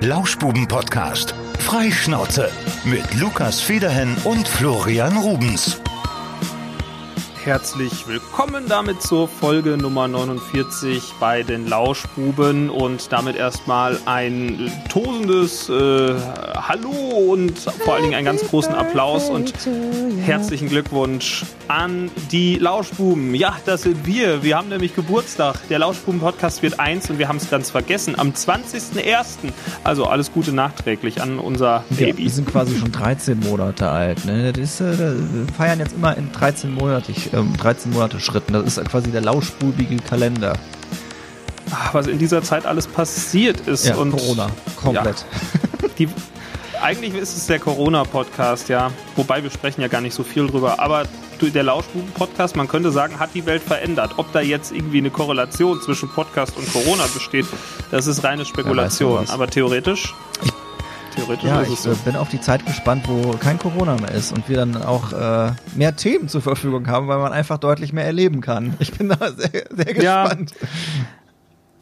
Lauschbuben-Podcast. Freischnauze mit Lukas Federhen und Florian Rubens. Herzlich willkommen damit zur Folge Nummer 49 bei den Lauschbuben und damit erstmal ein tosendes äh, Hallo und vor allen Dingen einen ganz großen Applaus und herzlichen Glückwunsch an die Lauschbuben. Ja, das sind wir. Wir haben nämlich Geburtstag. Der Lauschbuben-Podcast wird eins und wir haben es ganz vergessen. Am 20.01. Also alles Gute nachträglich an unser Baby. Ja, wir sind quasi schon 13 Monate alt. Ne? Das ist, äh, wir feiern jetzt immer in 13 Monate, ähm, 13 Monate Schritten. Das ist quasi der lauschbubige Kalender. Was in dieser Zeit alles passiert ist. Ja, und Corona, komplett. Ja, die, eigentlich ist es der Corona-Podcast, ja. Wobei wir sprechen ja gar nicht so viel drüber. Aber der Lauschbuben-Podcast, man könnte sagen, hat die Welt verändert. Ob da jetzt irgendwie eine Korrelation zwischen Podcast und Corona besteht, das ist reine Spekulation. weiß, Aber theoretisch. Theoretisch ja, ich so. bin auf die Zeit gespannt, wo kein Corona mehr ist und wir dann auch äh, mehr Themen zur Verfügung haben, weil man einfach deutlich mehr erleben kann. Ich bin da sehr, sehr gespannt. Ja.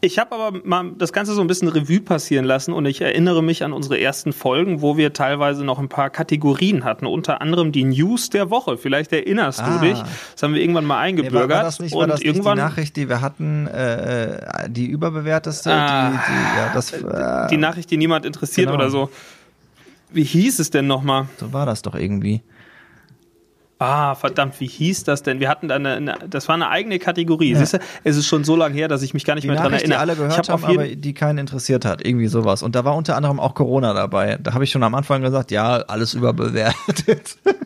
Ich habe aber mal das Ganze so ein bisschen Revue passieren lassen und ich erinnere mich an unsere ersten Folgen, wo wir teilweise noch ein paar Kategorien hatten, unter anderem die News der Woche. Vielleicht erinnerst ah. du dich. Das haben wir irgendwann mal eingebürgert. Nee, war, war das nicht, war das irgendwann, die Nachricht, die wir hatten, äh, die überbewerteste? Ah, die, die, ja, das, äh, die Nachricht, die niemand interessiert genau. oder so. Wie hieß es denn nochmal? So war das doch irgendwie. Ah, verdammt, wie hieß das denn? Wir hatten da eine, eine das war eine eigene Kategorie. Ja. Siehst du, es ist schon so lange her, dass ich mich gar nicht die mehr dran erinnere. Die alle gehört ich hab haben, aber die keinen interessiert hat, irgendwie sowas. Und da war unter anderem auch Corona dabei. Da habe ich schon am Anfang gesagt, ja, alles überbewertet.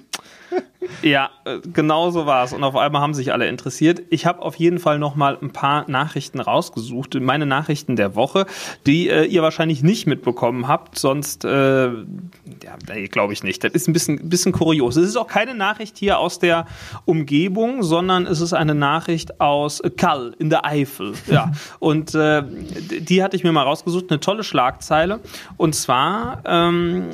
Ja, äh, genau so war es. Und auf einmal haben sich alle interessiert. Ich habe auf jeden Fall noch mal ein paar Nachrichten rausgesucht. Meine Nachrichten der Woche, die äh, ihr wahrscheinlich nicht mitbekommen habt. Sonst, äh, ja, glaube ich nicht. Das ist ein bisschen, bisschen kurios. Es ist auch keine Nachricht hier aus der Umgebung, sondern es ist eine Nachricht aus Kall in der Eifel. Ja, und äh, die hatte ich mir mal rausgesucht. Eine tolle Schlagzeile. Und zwar ähm,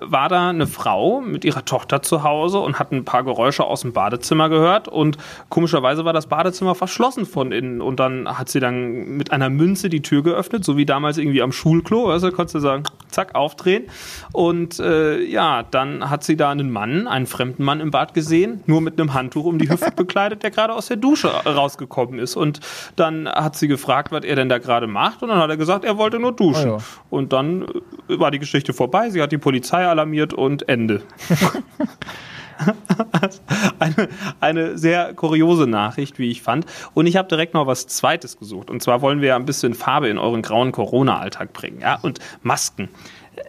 war da eine Frau mit ihrer Tochter zu Hause und hat ein paar Geräusche aus dem Badezimmer gehört und komischerweise war das Badezimmer verschlossen von innen und dann hat sie dann mit einer Münze die Tür geöffnet, so wie damals irgendwie am Schulklo, also konntest du sagen, zack, aufdrehen und äh, ja, dann hat sie da einen Mann, einen fremden Mann im Bad gesehen, nur mit einem Handtuch um die Hüfte bekleidet, der gerade aus der Dusche rausgekommen ist und dann hat sie gefragt, was er denn da gerade macht und dann hat er gesagt, er wollte nur duschen oh ja. und dann äh, war die Geschichte vorbei, sie hat die Polizei alarmiert und Ende. eine, eine sehr kuriose Nachricht, wie ich fand. Und ich habe direkt noch was Zweites gesucht. Und zwar wollen wir ja ein bisschen Farbe in euren grauen Corona-Alltag bringen. Ja? Und Masken.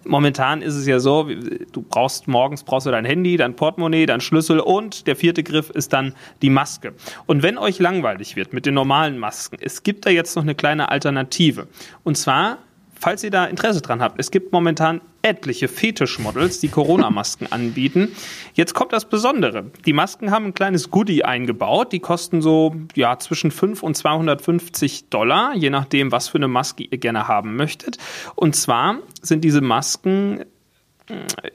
Momentan ist es ja so, du brauchst morgens brauchst du dein Handy, dein Portemonnaie, dein Schlüssel und der vierte Griff ist dann die Maske. Und wenn euch langweilig wird mit den normalen Masken, es gibt da jetzt noch eine kleine Alternative. Und zwar falls ihr da Interesse dran habt, es gibt momentan etliche Fetischmodels, die Corona-Masken anbieten. Jetzt kommt das Besondere. Die Masken haben ein kleines Goodie eingebaut. Die kosten so ja, zwischen 5 und 250 Dollar, je nachdem, was für eine Maske ihr gerne haben möchtet. Und zwar sind diese Masken,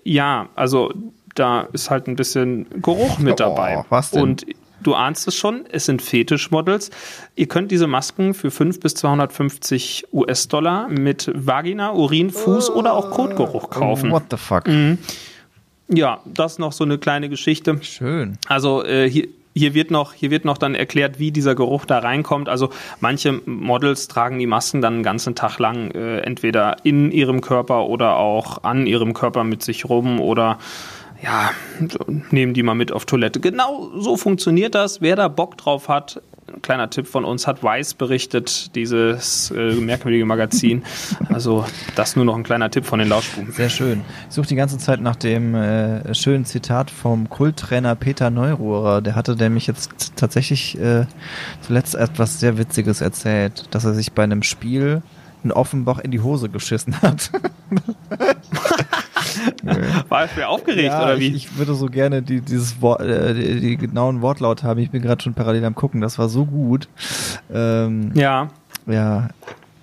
ja, also da ist halt ein bisschen Geruch mit dabei. Oh, was denn? Und du ahnst es schon, es sind Fetischmodels. Ihr könnt diese Masken für 5 bis 250 US-Dollar mit Vagina, Urin, Fuß oder auch Kotgeruch kaufen. What the fuck? Mhm. Ja, das noch so eine kleine Geschichte. Schön. Also äh, hier, hier wird noch, hier wird noch dann erklärt, wie dieser Geruch da reinkommt. Also manche Models tragen die Masken dann einen ganzen Tag lang äh, entweder in ihrem Körper oder auch an ihrem Körper mit sich rum oder ja, nehmen die mal mit auf Toilette. Genau so funktioniert das. Wer da Bock drauf hat, ein kleiner Tipp von uns, hat Weiß berichtet, dieses äh, merkwürdige Magazin. Also das nur noch ein kleiner Tipp von den Lauschbuben. Sehr schön. Ich suche die ganze Zeit nach dem äh, schönen Zitat vom Kulttrainer Peter Neururer. Der hatte nämlich jetzt tatsächlich äh, zuletzt etwas sehr Witziges erzählt, dass er sich bei einem Spiel in Offenbach in die Hose geschissen hat. War er schwer aufgeregt ja, oder wie? Ich, ich, würde so gerne die, dieses Wort, äh, die, die, genauen Wortlaut haben. Ich bin gerade schon parallel am gucken. Das war so gut. Ähm, ja. Ja.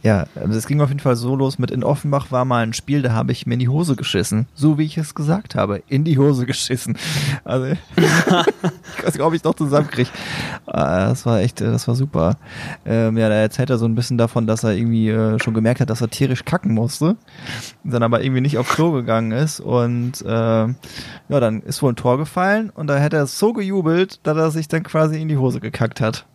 Ja, also es ging auf jeden Fall so los mit in Offenbach war mal ein Spiel, da habe ich mir in die Hose geschissen. So wie ich es gesagt habe. In die Hose geschissen. Also ich weiß nicht, ob ich noch zusammenkriege. Ah, das war echt, das war super. Ähm, ja, da erzählt er so ein bisschen davon, dass er irgendwie äh, schon gemerkt hat, dass er tierisch kacken musste. Dann aber irgendwie nicht auf Klo gegangen ist. Und äh, ja, dann ist wohl ein Tor gefallen und da hätte er so gejubelt, dass er sich dann quasi in die Hose gekackt hat.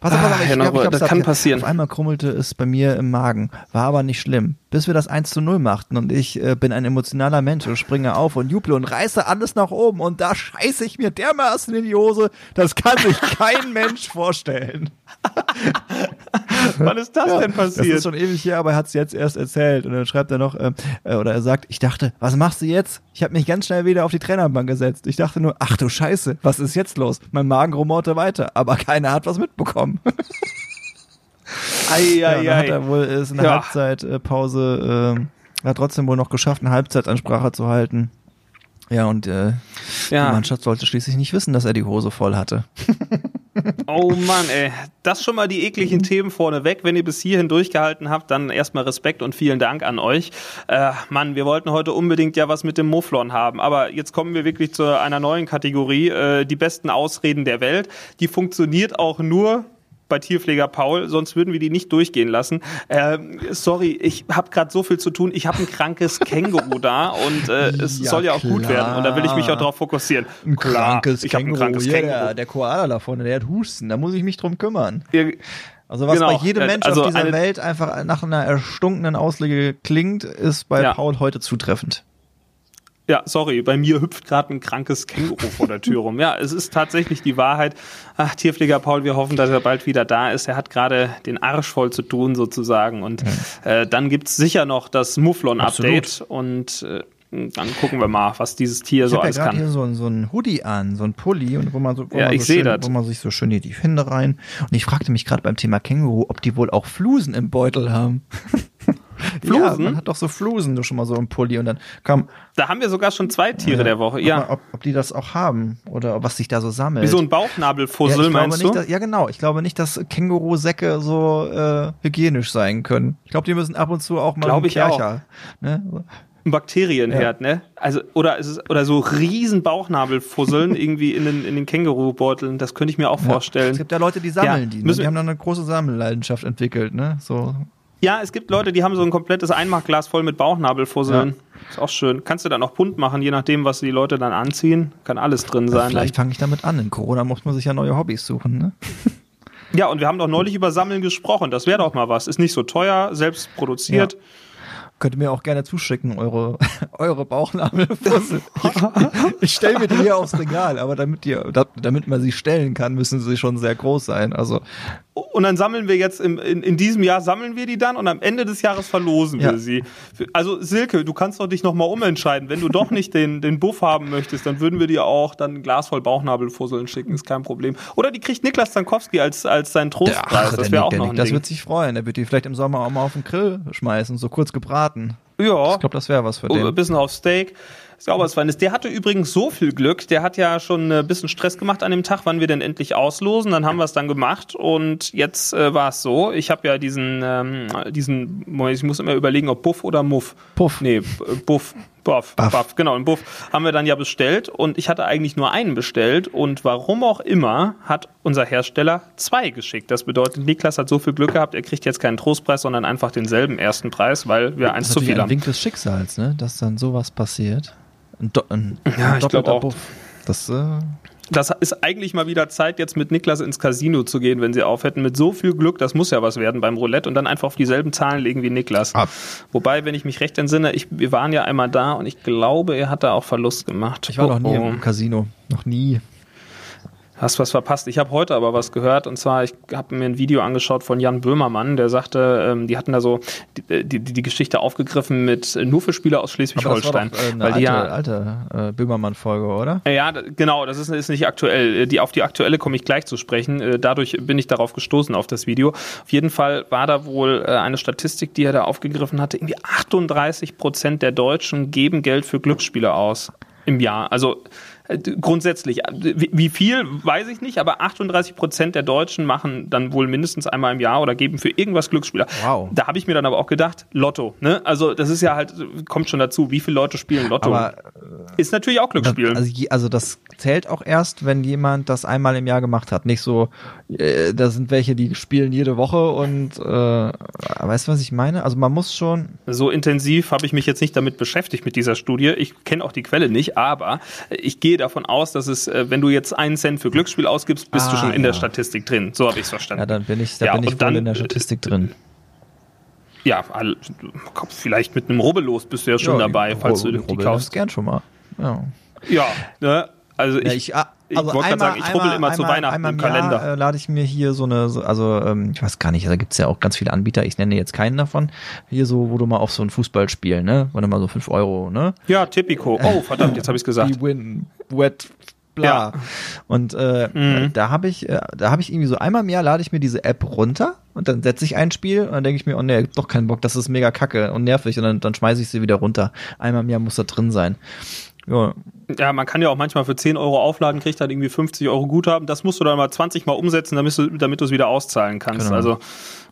Pass auf, Ah, ich, ja, glaub, ich das kann passieren. Auf einmal krummelte es bei mir im Magen. War aber nicht schlimm. Bis wir das 1 zu 0 machten und ich äh, bin ein emotionaler Mensch und springe auf und juble und reiße alles nach oben und da scheiße ich mir dermaßen in die Hose, das kann sich kein Mensch vorstellen. Wann ist das denn Das passiert? ist schon ewig her, aber er hat es jetzt erst erzählt. Und dann schreibt er noch, ähm, äh, oder er sagt, ich dachte, was machst du jetzt? Ich habe mich ganz schnell wieder auf die Trainerbank gesetzt. Ich dachte nur, ach du Scheiße, was ist jetzt los? Mein Magen rumorte weiter, aber keiner hat was mitbekommen. Ei, Ja, ei, dann hat er wohl ist in der Ja. Halbzeitpause, ähm, hat trotzdem wohl noch geschafft, eine Halbzeitansprache zu halten. Ja, und äh, die Ja. Mannschaft sollte schließlich nicht wissen, dass er die Hose voll hatte. Oh Mann, ey. Das schon mal die ekligen Themen vorneweg. Wenn ihr bis hierhin durchgehalten habt, dann erstmal Respekt und vielen Dank an euch. Äh, Mann, wir wollten heute unbedingt ja was mit dem Mufflon haben. Aber jetzt kommen wir wirklich zu einer neuen Kategorie. Äh, die besten Ausreden der Welt. Die funktioniert auch nur bei Tierpfleger Paul, sonst würden wir die nicht durchgehen lassen. Ähm, sorry, ich habe gerade so viel zu tun. Ich habe ein krankes Känguru da und äh, es Ja, soll ja auch gut klar. werden und da will ich mich auch darauf fokussieren. Klar, ich habe ein krankes Ja, Känguru. Der, der Koala da vorne, der hat Husten, da muss ich mich drum kümmern. Ihr- Also was Genau, bei jedem äh, Mensch also auf dieser Welt einfach nach einer erstunkenen Auslege klingt, ist bei Ja. Paul heute zutreffend. Ja, sorry, bei mir hüpft gerade ein krankes Känguru vor der Tür rum. Ja, es ist tatsächlich die Wahrheit. Ach, Tierpfleger Paul, wir hoffen, dass er bald wieder da ist. Er hat gerade den Arsch voll zu tun sozusagen. Und äh, dann gibt's sicher noch das Mufflon-Update. Und äh, dann gucken wir mal, was dieses Tier Ich so habe ja alles gerade hier kann. so, so ein Hoodie an, so ein Pulli, und wo man so, wo Ja, man ich so schön, wo man sich so schön die, die Hände rein. Und ich fragte mich gerade beim Thema Känguru, ob die wohl auch Flusen im Beutel haben. Ja, Flusen? man hat doch so Flusen schon mal so im Pulli und dann kam Da haben wir sogar schon zwei Tiere Ja. der Woche. Ja, ob, ob die das auch haben oder was sich da so sammelt. wie so ein ja, Bauchnabelfussel, glaube meinst nicht, du? dass, ja genau, ich glaube nicht, dass Kängurusäcke so äh, hygienisch sein können. Ich glaube, die müssen ab und zu auch mal Glaub im ich auch. Kercher, Ne? Ein Bakterienherd, ne? Also, oder, es oder so riesen Bauchnabelfusseln irgendwie in den, in den Kängurubeuteln. Das könnte ich mir auch Es vorstellen. gibt ja Leute, die sammeln Ja, die. Ne? Die haben dann eine große Sammelleidenschaft entwickelt, ne? So Ja, es gibt Leute, die haben so ein komplettes Einmachglas voll mit Bauchnabelfusseln. Ist auch schön. Kannst du dann auch bunt machen, je nachdem, was die Leute dann anziehen. Kann alles drin sein. Vielleicht fange ich damit an. In Corona muss man sich ja neue Hobbys suchen, ne? Ja, und wir haben doch neulich über Sammeln gesprochen. Das wäre doch mal was. Ist nicht so teuer, selbst produziert. Könnt ihr mir auch gerne zuschicken, eure, eure Bauchnabelfussel. Ich, ich stelle mir die hier aufs Regal, aber damit, ihr, da, damit man sie stellen kann, müssen sie schon sehr groß sein. Also Und dann sammeln wir jetzt im, in, in diesem Jahr sammeln wir die dann und am Ende des Jahres verlosen wir Ja. sie. Also Silke, du kannst doch dich nochmal umentscheiden. Wenn du doch nicht den, den Buff haben möchtest, dann würden wir dir auch dann ein Glas voll Bauchnabelfusseln schicken, ist kein Problem. Oder die kriegt Niklas Zankowski als, als sein Trostpreis. das der wäre auch noch ein das wird sich freuen. Der wird die vielleicht im Sommer auch mal auf den Grill schmeißen, so kurz gebraten. ja. Ich glaube, das wäre was für Oh, ein den. bisschen auf Steak. Ist Feines. Der hatte übrigens so viel Glück. Der hat ja schon ein bisschen Stress gemacht an dem Tag, wann wir denn endlich auslosen. Dann haben wir es dann gemacht und jetzt äh, war es so. Ich habe ja diesen, ähm, diesen, ich muss immer überlegen, ob Buff oder Muff. Puff. Nee, Buff. Buff, Buff. Buff, genau, einen Buff haben wir dann ja bestellt und ich hatte eigentlich nur einen bestellt und warum auch immer hat unser Hersteller zwei geschickt. Das bedeutet, Niklas hat so viel Glück gehabt, er kriegt jetzt keinen Trostpreis, sondern einfach denselben ersten Preis, weil wir eins das ist zu viel ein haben. Wink des Schicksals, ne? Dass dann sowas passiert. Ein, Do ein, Ja, ein ich glaub doppelter auch. Das, äh, Das ist eigentlich mal wieder Zeit, jetzt mit Niklas ins Casino zu gehen, wenn sie auf hätten. Mit so viel Glück, das muss ja was werden beim Roulette und dann einfach auf dieselben Zahlen legen wie Niklas. Ab. Wobei, wenn ich mich recht entsinne, ich, wir waren ja einmal da und ich glaube, er hat da auch Verlust gemacht. ich war noch nie Oh, oh. im Casino. Noch nie. Hast was verpasst. Ich habe heute aber was gehört und zwar, ich habe mir ein Video angeschaut von Jan Böhmermann, der sagte, ähm, die hatten da so die, die, die Geschichte aufgegriffen mit äh, nur für Spieler aus Schleswig-Holstein. äh, eine weil die alte, ja alte äh, Böhmermann-Folge, oder? Ja, genau, das ist, ist nicht aktuell. Äh, Die, auf die aktuelle komme ich gleich zu sprechen. Äh, Dadurch bin ich darauf gestoßen, auf das Video. Auf jeden Fall war da wohl äh, eine Statistik, die er da aufgegriffen hatte. Irgendwie 38 Prozent der Deutschen geben Geld für Glücksspiele aus im Jahr. Also Äh, grundsätzlich. Wie viel, weiß ich nicht, aber 38 Prozent der Deutschen machen dann wohl mindestens einmal im Jahr oder geben für irgendwas Glücksspieler. Wow. Da habe ich mir dann aber auch gedacht, Lotto. Ne? Also das ist ja halt, kommt schon dazu, wie viele Leute spielen Lotto. Aber, ist natürlich auch Glücksspiel. Also, also das zählt auch erst, wenn jemand das einmal im Jahr gemacht hat. Nicht so, äh, da sind welche, die spielen jede Woche und äh, weißt du, was ich meine? Also man muss schon. So intensiv habe ich mich jetzt nicht damit beschäftigt mit dieser Studie. Ich kenne auch die Quelle nicht, aber ich gehe davon aus, dass es, äh, wenn du jetzt einen Cent für Glücksspiel ausgibst, bist ah, du schon in ja. der Statistik drin. So habe ich es verstanden. Ja, dann bin ich, da ja, bin ich dann, in der Statistik drin. Ja, vielleicht mit einem Rubbellos bist du ja schon ja, dabei, falls du die kaufst. gern schon mal. Ja. Ja, ne? Also ich, ich, ah, ich also wollte gerade sagen, ich rubbel immer einmal, zu Weihnachten im Kalender. Jahr, äh, lade ich mir hier so eine, so, also ähm, ich weiß gar nicht, da gibt's ja auch ganz viele Anbieter, ich nenne jetzt keinen davon. Hier so, wo du mal auf so ein Fußballspiel, ne? Wo du mal so fünf Euro, ne? Ja, Tipico. Oh, verdammt, jetzt habe ich's gesagt. Die Win, Wet, bla. Ja. Und äh, mhm. da habe ich, äh, da habe ich irgendwie so einmal im Jahr lade ich mir diese App runter und dann setze ich ein Spiel und dann denke ich mir, oh nee, doch keinen Bock, das ist mega kacke und nervig und dann, dann schmeiße ich sie wieder runter. Einmal im Jahr muss da drin sein. Ja. ja, man kann ja auch manchmal für 10 Euro aufladen, kriegt dann irgendwie 50 Euro Guthaben. Das musst du dann mal 20 Mal umsetzen, damit du, damit du es wieder auszahlen kannst. Genau. Also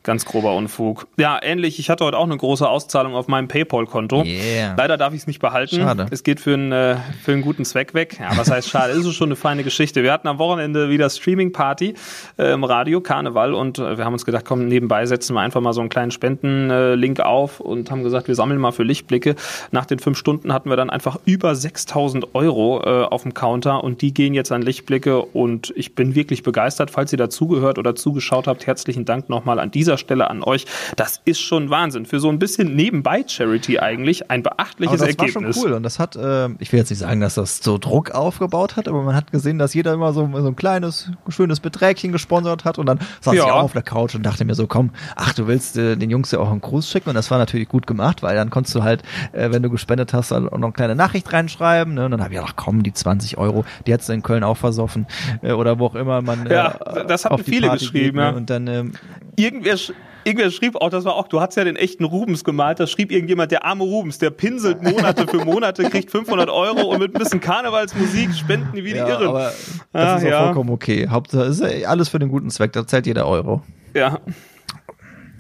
Ganz grober Unfug. Ja, ähnlich. Ich hatte heute auch eine große Auszahlung auf meinem PayPal-Konto. Yeah. Leider darf ich es nicht behalten. Schade. Es geht für einen, äh, für einen guten Zweck weg. Ja, was heißt schade? ist es schon eine feine Geschichte. Wir hatten am Wochenende wieder Streaming-Party äh, im Radio, Karneval, und äh, wir haben uns gedacht, komm, nebenbei setzen wir einfach mal so einen kleinen Spenden-Link auf und haben gesagt, wir sammeln mal für Lichtblicke. Nach den fünf Stunden hatten wir dann einfach über 6000 Euro äh, auf dem Counter und die gehen jetzt an Lichtblicke und ich bin wirklich begeistert. Falls ihr dazugehört oder zugeschaut habt, herzlichen Dank nochmal an dieser dieser Stelle an euch. Das ist schon Wahnsinn. Für so ein bisschen nebenbei Charity eigentlich ein beachtliches aber das Ergebnis. Das war schon cool. Und das hat, äh, ich will jetzt nicht sagen, dass das so Druck aufgebaut hat, aber man hat gesehen, dass jeder immer so, so ein kleines, schönes Beträgchen gesponsert hat. Und dann saß ja. ich auch auf der Couch und dachte mir so, komm, ach, du willst äh, den Jungs ja auch einen Gruß schicken. Und das war natürlich gut gemacht, weil dann konntest du halt, äh, wenn du gespendet hast, auch noch eine kleine Nachricht reinschreiben. Ne? Und dann habe ich gedacht, komm, die 20 Euro, die hättest du in Köln auch versoffen. Äh, oder wo auch immer man. Äh, ja, das haben viele Party geschrieben. Geht, ne? ja. Und dann ähm, irgendwer, irgendwer schrieb auch, das war auch, du hast ja den echten Rubens gemalt, da schrieb irgendjemand, der arme Rubens, der pinselt Monate für Monate, kriegt 500 Euro und mit ein bisschen Karnevalsmusik spenden die wie die ja, Irren. Aber das ah, ist auch ja. vollkommen okay. Hauptsache, ist alles für den guten Zweck, da zählt jeder Euro. Ja.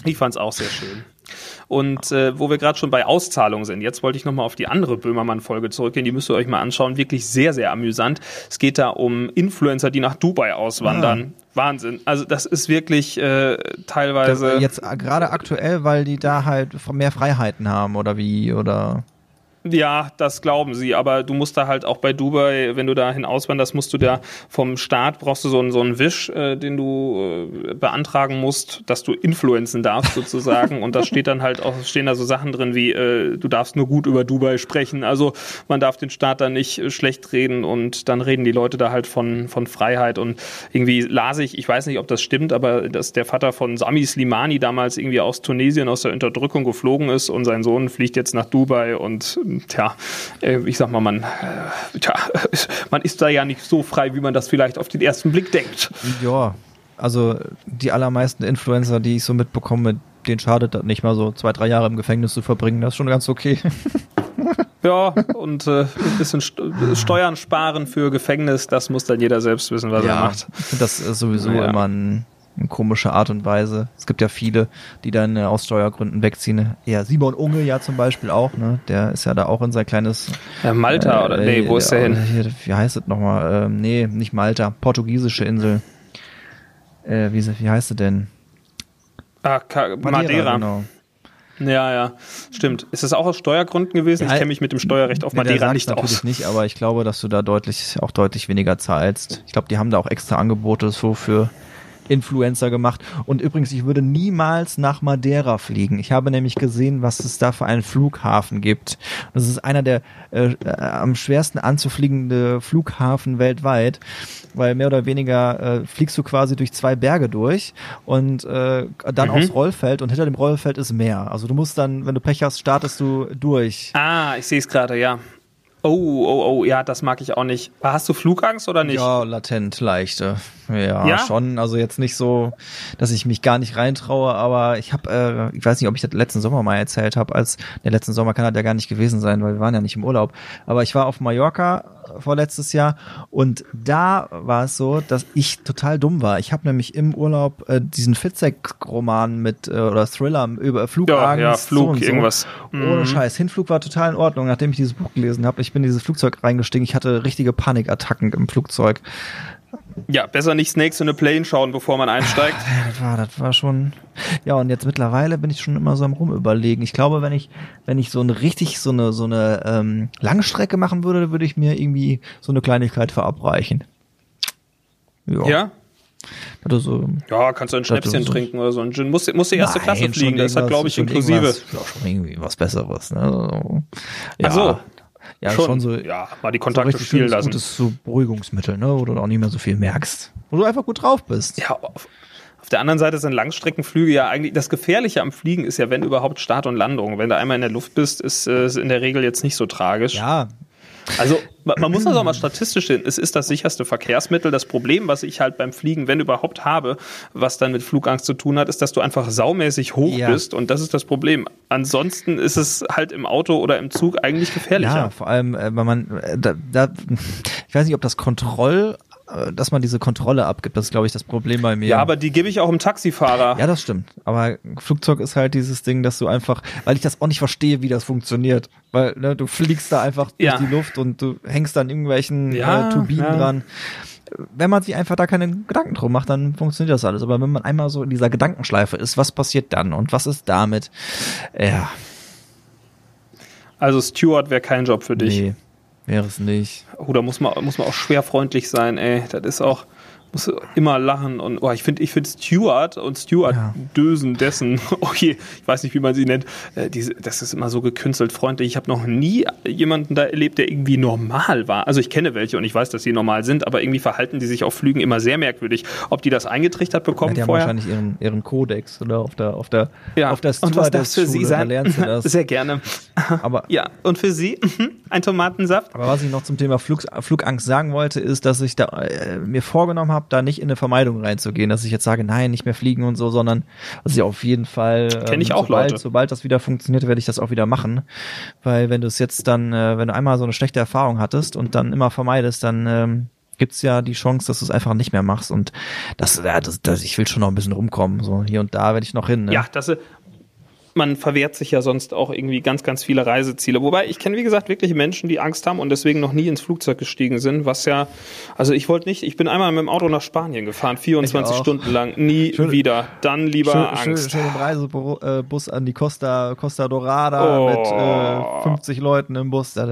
Ich fand's auch sehr schön. Und äh, wo wir gerade schon bei Auszahlungen sind, jetzt wollte ich nochmal auf die andere Böhmermann-Folge zurückgehen. Die müsst ihr euch mal anschauen. Wirklich sehr, sehr amüsant. Es geht da um Influencer, die nach Dubai auswandern. Ah. Wahnsinn. Also das ist wirklich äh, teilweise. Das, jetzt gerade aktuell, weil die da halt mehr Freiheiten haben oder wie oder. Ja, das glauben sie, aber du musst da halt auch bei Dubai, wenn du dahin auswanderst, musst du da vom Staat, brauchst du so einen, so einen Wisch, äh, den du äh, beantragen musst, dass du influenzen darfst sozusagen. Und da steht dann halt auch, stehen da so Sachen drin wie, äh, du darfst nur gut über Dubai sprechen, also man darf den Staat da nicht äh, schlecht reden und dann reden die Leute da halt von, von Freiheit. Und irgendwie las ich, ich weiß nicht, ob das stimmt, aber dass der Vater von Sami Slimani damals irgendwie aus Tunesien aus der Unterdrückung geflogen ist und sein Sohn fliegt jetzt nach Dubai und tja, äh, ich sag mal, man, äh, tja, man ist da ja nicht so frei, wie man das vielleicht auf den ersten Blick denkt. Ja, also die allermeisten Influencer, die ich so mitbekomme, denen schadet das nicht mal so zwei, drei Jahre im Gefängnis zu verbringen. Das ist schon ganz okay. Ja, und äh, ein bisschen Steuern sparen für Gefängnis, das muss dann jeder selbst wissen, was ja, er macht. Das sowieso ja. immer ein eine komische Art und Weise. Es gibt ja viele, die dann äh, aus Steuergründen wegziehen. Ja, Simon Unge ja zum Beispiel auch, ne? Der ist ja da auch in sein kleines ja, Malta äh, oder nee, wo ist der hin? Hier, wie heißt es nochmal? Ähm, nee, nicht Malta, portugiesische Insel. Äh, wie, wie heißt sie denn? Ah, Ka Madeira. Madeira. Genau. Ja, ja, stimmt. Ist das auch aus Steuergründen gewesen? Ja, ich kenne mich mit dem Steuerrecht auf Madeira nicht natürlich aus. nicht, aber ich glaube, dass du da deutlich auch deutlich weniger zahlst. Ich glaube, die haben da auch extra Angebote so für Influencer gemacht. Und übrigens, ich würde niemals nach Madeira fliegen. Ich habe nämlich gesehen, was es da für einen Flughafen gibt. Das ist einer der äh, äh, am schwersten anzufliegende Flughafen weltweit, weil mehr oder weniger äh, fliegst du quasi durch zwei Berge durch und äh, dann mhm. aufs Rollfeld und hinter dem Rollfeld ist Meer. Also du musst dann, wenn du Pech hast, startest du durch. Ah, ich sehe es gerade, ja. Oh, oh, oh, ja, das mag ich auch nicht. Hast du Flugangst oder nicht? Ja, latent, leichte. Ja, ja, schon. Also jetzt nicht so, dass ich mich gar nicht reintraue, aber ich habe, äh, ich weiß nicht, ob ich das letzten Sommer mal erzählt habe, als der letzten Sommer kann das ja gar nicht gewesen sein, weil wir waren ja nicht im Urlaub. Aber ich war auf Mallorca vorletztes Jahr und da war es so, dass ich total dumm war. Ich habe nämlich im Urlaub äh, diesen Fitzek-Roman mit äh, oder Thriller über Flugangst. Ja, ja Flug, so irgendwas. Ohne mhm. Scheiß. Hinflug war total in Ordnung, nachdem ich dieses Buch gelesen habe. Ich bin in dieses Flugzeug reingestiegen. Ich hatte richtige Panikattacken im Flugzeug. Ja, besser nicht Snakes in a Plane schauen, bevor man einsteigt. das war, das war schon. Ja, und jetzt mittlerweile bin ich schon immer so am rumüberlegen. Ich glaube, wenn ich, wenn ich so eine richtig so eine so eine ähm, Langstrecke machen würde, würde ich mir irgendwie so eine Kleinigkeit verabreichen. Ja. ja? So, ja, kannst du ein Schnäpschen so, trinken oder so. Ein Gin. Muss, muss die erste Nein, Klasse fliegen, das hat, glaube ich, inklusive. Schon irgendwie was Besseres. Ne? Ja, Ach so. Ja, schon, schon so. Ja, mal die Kontakte so spielen lassen. Gutes so Beruhigungsmittel, ne? Wo du auch nicht mehr so viel merkst. Wo du einfach gut drauf bist. Ja, auf, auf der anderen Seite sind Langstreckenflüge ja eigentlich, das Gefährliche am Fliegen ist ja, wenn überhaupt Start und Landung. Wenn du einmal in der Luft bist, ist es äh, in der Regel jetzt nicht so tragisch. Ja, also man muss das auch mal statistisch sehen. Es ist das sicherste Verkehrsmittel. Das Problem, was ich halt beim Fliegen, wenn überhaupt habe, was dann mit Flugangst zu tun hat, ist, dass du einfach saumäßig hoch ja. bist und das ist das Problem. Ansonsten ist es halt im Auto oder im Zug eigentlich gefährlicher. Ja, vor allem, äh, wenn man äh, da, da, ich weiß nicht, ob das Kontroll dass man diese Kontrolle abgibt. Das ist, glaube ich, das Problem bei mir. Ja, aber die gebe ich auch im Taxifahrer. Ja, das stimmt. Aber Flugzeug ist halt dieses Ding, dass du einfach, weil ich das auch nicht verstehe, wie das funktioniert. Weil ne, du fliegst da einfach ja. durch die Luft und du hängst an irgendwelchen ja, äh, Turbinen ja. dran. Wenn man sich einfach da keine Gedanken drum macht, dann funktioniert das alles. Aber wenn man einmal so in dieser Gedankenschleife ist, was passiert dann und was ist damit? Ja. Also Steward wäre kein Job für dich. Nee. Wäre es nicht. Oh, da muss man, muss man auch schwer freundlich sein, ey. Das ist auch, muss immer lachen und oh, ich finde ich finde Stuart und Stuart ja. Dösen dessen, oh je, ich weiß nicht, wie man sie nennt, äh, diese, das ist immer so gekünstelt freundlich. Ich habe noch nie jemanden da erlebt, der irgendwie normal war. Also ich kenne welche und ich weiß, dass sie normal sind, aber irgendwie verhalten die sich auf Flügen immer sehr merkwürdig. Ob die das eingetrichtert bekommen ja, die vorher? haben wahrscheinlich ihren, ihren Kodex oder auf der auf der ja. auf der und was das für Sie sein? Sehr gerne. Aber ja, und für Sie mhm, ein Tomatensaft. Aber was ich noch zum Thema Flug, Flugangst sagen wollte, ist, dass ich da äh, mir vorgenommen habe, da nicht in eine Vermeidung reinzugehen, dass ich jetzt sage, nein, nicht mehr fliegen und so, sondern dass ich auf jeden Fall ähm, ich auch sobald, Leute. sobald das wieder funktioniert, werde ich das auch wieder machen, weil wenn du es jetzt dann, äh, wenn du einmal so eine schlechte Erfahrung hattest und dann immer vermeidest, dann ähm, gibt's ja die Chance, dass du es einfach nicht mehr machst und das, ja, das, das, ich will schon noch ein bisschen rumkommen, so hier und da werde ich noch hin. Ne? Ja, das, man verwehrt sich ja sonst auch irgendwie ganz, ganz viele Reiseziele. Wobei ich kenne, wie gesagt, wirklich Menschen, die Angst haben und deswegen noch nie ins Flugzeug gestiegen sind, was ja, also ich wollte nicht, ich bin einmal mit dem Auto nach Spanien gefahren, 24 Stunden lang, nie schön, wieder. Dann lieber schön, Angst. Schön, schön im Reisebus an die Costa, Costa Dorada oh. mit äh, 50 Leuten im Bus. Das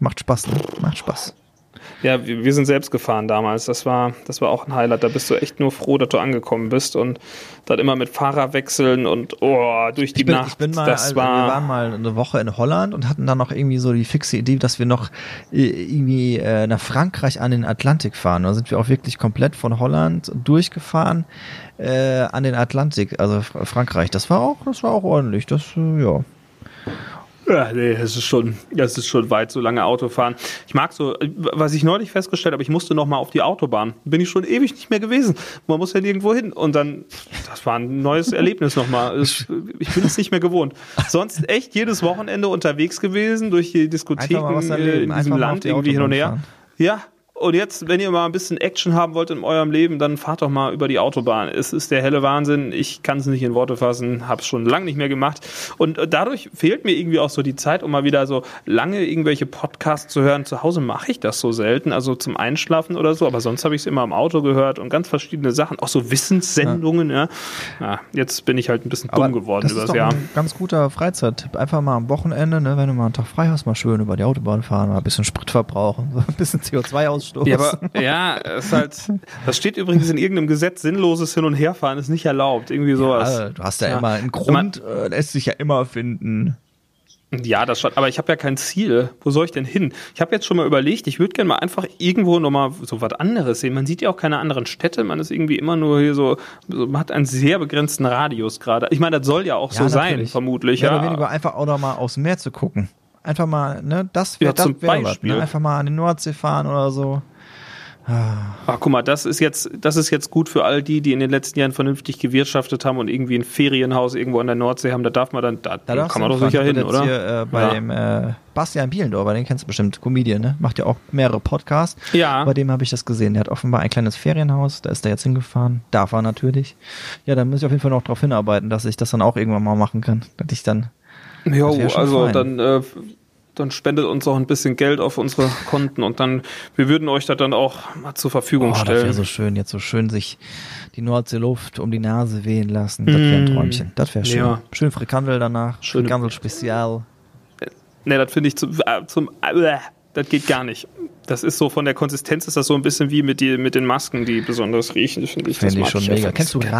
macht Spaß, ne? Macht Spaß. Ja, wir, wir sind selbst gefahren damals. Das war, das war auch ein Highlight. Da bist du echt nur froh, dass du angekommen bist und dann immer mit Fahrer wechseln und oh, durch die ich bin, Nacht. Ich bin mal, das also, war wir waren mal eine Woche in Holland und hatten dann noch irgendwie so die fixe Idee, dass wir noch äh, irgendwie äh, nach Frankreich an den Atlantik fahren. Da sind wir auch wirklich komplett von Holland durchgefahren äh, an den Atlantik, also Frankreich. Das war auch, das war auch ordentlich. Das, äh, ja. Ja, nee, es ist schon, es ist schon weit, so lange Autofahren. Ich mag so, was ich neulich festgestellt habe, ich musste noch mal auf die Autobahn. Bin ich schon ewig nicht mehr gewesen. Man muss ja nirgendwo hin. Und dann, das war ein neues Erlebnis nochmal. Ich bin es nicht mehr gewohnt. Sonst echt jedes Wochenende unterwegs gewesen, durch die Diskotheken äh, in diesem Land, irgendwie hin und her. Ja, und jetzt, wenn ihr mal ein bisschen Action haben wollt in eurem Leben, dann fahrt doch mal über die Autobahn. Es ist der helle Wahnsinn. Ich kann es nicht in Worte fassen, habe es schon lange nicht mehr gemacht. Und äh, dadurch fehlt mir irgendwie auch so die Zeit, um mal wieder so lange irgendwelche Podcasts zu hören. Zu Hause mache ich das so selten, also zum Einschlafen oder so. Aber sonst habe ich es immer im Auto gehört und ganz verschiedene Sachen, auch so Wissenssendungen. Ja. ja. ja jetzt bin ich halt ein bisschen Aber dumm geworden das ist doch Jahr. Ein ganz guter Freizeittipp. Einfach mal am Wochenende, ne, wenn du mal einen Tag frei hast, mal schön über die Autobahn fahren, mal ein bisschen Sprit verbrauchen, so ein bisschen CO2 ausstoßen Ausstoß. Ja, aber ja, ist halt. Das steht übrigens in irgendeinem Gesetz, sinnloses Hin- und Herfahren ist nicht erlaubt. Irgendwie sowas. Ja, du hast ja, ja. immer einen Grund, äh, lässt sich ja immer finden. Ja, das schon. Aber ich habe ja kein Ziel. Wo soll ich denn hin? Ich habe jetzt schon mal überlegt, ich würde gerne mal einfach irgendwo nochmal so was anderes sehen. Man sieht ja auch keine anderen Städte. Man ist irgendwie immer nur hier so, so man hat einen sehr begrenzten Radius gerade. Ich meine, das soll ja auch ja, so natürlich. sein, vermutlich. Ja, ja. weniger einfach auch nochmal aufs Meer zu gucken einfach mal, ne, das wäre Ja, das zum wär was, Beispiel. ne? Einfach mal an die Nordsee fahren oder so. Ach, guck mal, das ist jetzt, das ist jetzt gut für all die, die in den letzten Jahren vernünftig gewirtschaftet haben und irgendwie ein Ferienhaus irgendwo an der Nordsee haben. Da darf man dann, da, Da kann man doch sicher hin, oder? Hier, äh, bei Ja. dem äh, Bastian Bielendorfer, den kennst du bestimmt, Comedian, ne? Macht ja auch mehrere Podcasts. Ja. Bei dem habe ich das gesehen. Der hat offenbar ein kleines Ferienhaus, da ist er jetzt hingefahren. Darf er natürlich. Ja, da muss ich auf jeden Fall noch darauf hinarbeiten, dass ich das dann auch irgendwann mal machen kann. Dass ich dann. Jo, Das schon also fein. dann, äh, dann spendet uns auch ein bisschen Geld auf unsere Konten und dann, wir würden euch das dann auch mal zur Verfügung Oh, das stellen. wäre so schön, jetzt so schön sich die Nordseeluft um die Nase wehen lassen. Das wäre ein Mm. Träumchen. Das wäre schön. Ja. Schön Frikandel danach. Schöne- Frikandel Spezial. Ne, das finde ich zum, äh, zum äh, das geht gar nicht. Das ist so von der Konsistenz ist das so ein bisschen wie mit, die, mit den Masken, die besonders riechen, finde ich. Das ich schon mega. Kennst du so gern.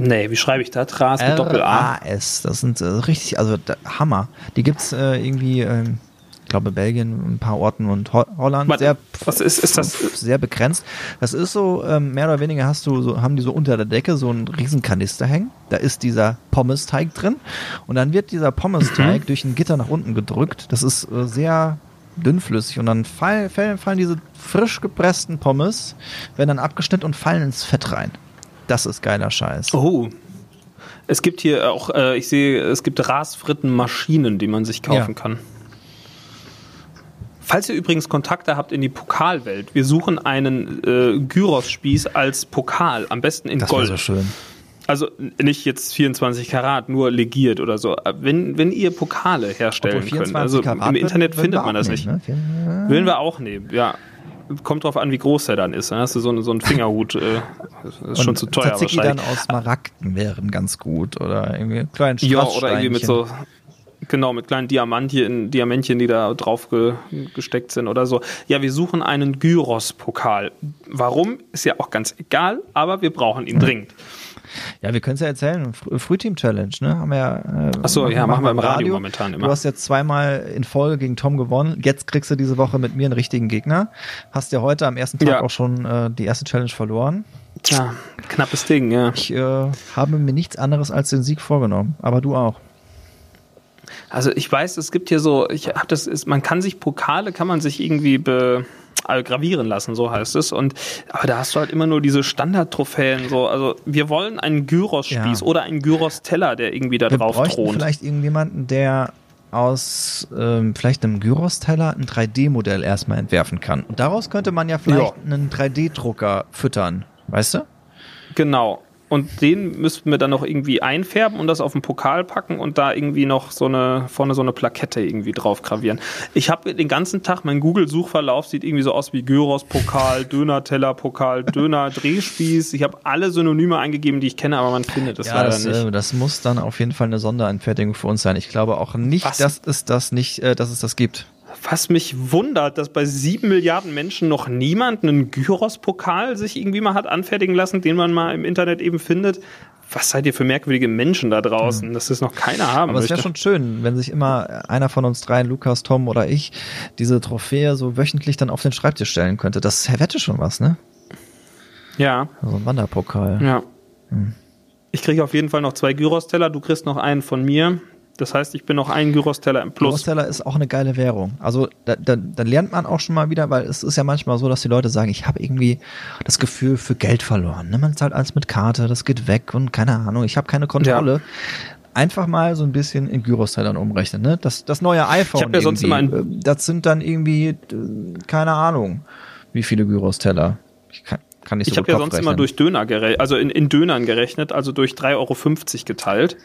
Nee, wie schreibe ich das? Ras mit Doppel-A. R-A-S. Das sind äh, richtig, also da, Hammer. Die gibt's äh, irgendwie, ähm, ich glaube Belgien, ein paar Orten und Ho Holland. Warte, sehr, was ist- ist das? Sehr begrenzt. Das ist so, ähm, mehr oder weniger hast du so, haben die so unter der Decke so einen riesen Kanister hängen. Da ist dieser Pommes-Teig drin. Und dann wird dieser Pommes-Teig durch ein Gitter nach unten gedrückt. Das ist äh, sehr dünnflüssig und dann fall, fallen, fallen diese frisch gepressten Pommes, werden dann abgeschnitten und fallen ins Fett rein. Das ist geiler Scheiß. Oh. Es gibt hier auch, äh, ich sehe, es gibt Rasfrittenmaschinen, die man sich kaufen Ja. kann. Falls ihr übrigens Kontakte habt in die Pokalwelt, wir suchen einen äh, Gyros-Spieß als Pokal, am besten in Das wäre Gold. so schön. Also nicht jetzt 24 Karat, nur legiert oder so. Äh, Wenn, wenn ihr Pokale herstellen könnt, also im Internet findet man das nicht. Ne? Würden wir auch nehmen, ja. Kommt drauf an, wie groß der dann ist. Dann hast du so, so einen Fingerhut, äh, ist schon zu teuer Tzatziki wahrscheinlich. dann aus Smaragden wären ganz gut oder irgendwie einen kleinen Ja, oder irgendwie mit so, genau, mit kleinen Diamantchen, Diamantchen, die da drauf ge, gesteckt sind oder so. Ja, wir suchen einen Gyros-Pokal. Warum? Ist ja auch ganz egal, aber wir brauchen ihn dringend. Ja, wir können es ja erzählen. Fr Frühteam-Challenge, ne? Haben wir ja. Äh, Ach so, ja, machen wir im Radio momentan immer. Du hast jetzt zweimal in Folge gegen Tom gewonnen. Jetzt kriegst du diese Woche mit mir einen richtigen Gegner. Hast ja heute am ersten Tag Ja. auch schon äh, die erste Challenge verloren. Tja, knappes Ding, ja. Ich äh, habe mir nichts anderes als den Sieg vorgenommen. Aber du auch. Also ich weiß, es gibt hier so, ich hab das ist, man kann sich Pokale, kann man sich irgendwie be, äh, gravieren lassen, so heißt es. Und aber da hast du halt immer nur diese Standardtrophäen. So, also wir wollen einen Gyros-Spieß Ja. oder einen Gyros-Teller, der irgendwie da Wir drauf thront. vielleicht irgendjemanden, der aus ähm, vielleicht einem Gyros-Teller ein 3D-Modell erstmal entwerfen kann. Und daraus könnte man ja vielleicht Ja. einen 3D-Drucker füttern. Weißt du? Genau. Und den müssten wir dann noch irgendwie einfärben und das auf den Pokal packen und da irgendwie noch so eine, vorne so eine Plakette irgendwie drauf gravieren. Ich habe den ganzen Tag, mein Google-Suchverlauf sieht irgendwie so aus wie Gyros-Pokal, Döner-Teller-Pokal, Döner-Drehspieß. Ich habe alle Synonyme eingegeben, die ich kenne, aber man findet es ja, leider das, nicht. äh, das muss dann auf jeden Fall eine Sonderanfertigung für uns sein. Ich glaube auch nicht, Was? dass es das nicht, äh, dass es das gibt. Was mich wundert, dass bei sieben Milliarden Menschen noch niemand einen Gyros-Pokal sich irgendwie mal hat anfertigen lassen, den man mal im Internet eben findet. Was seid ihr für merkwürdige Menschen da draußen, dass das noch keiner haben Aber es wäre schon schön, wenn sich immer einer von uns dreien, Lukas, Tom oder ich, diese Trophäe so wöchentlich dann auf den Schreibtisch stellen könnte. Das hätte schon was, ne? Ja, So ein Wanderpokal. ja. Hm. Ich kriege auf jeden Fall noch zwei Gyros-Teller, du kriegst noch einen von mir. Das heißt, ich bin noch einen Gyros-Teller im Plus. Großteller ist auch eine geile Währung. Also da, da, da lernt man auch schon mal wieder, weil es ist ja manchmal so, dass die Leute sagen, ich habe irgendwie das Gefühl für Geld verloren. Ne? Man zahlt alles mit Karte, das geht weg und keine Ahnung, ich habe keine Kontrolle. Einfach mal so ein bisschen in Gyros-Tellern umrechnen. Ne? Das, das neue iPhone, Ich ja sonst immer ein- äh, das sind dann irgendwie, äh, keine Ahnung, wie viele Gyros-Teller. Ich kann, kann nicht so Ich habe ja sonst immer rechnen. durch Döner gerechnet, also in, in Dönern gerechnet, also durch 3,50 Euro geteilt.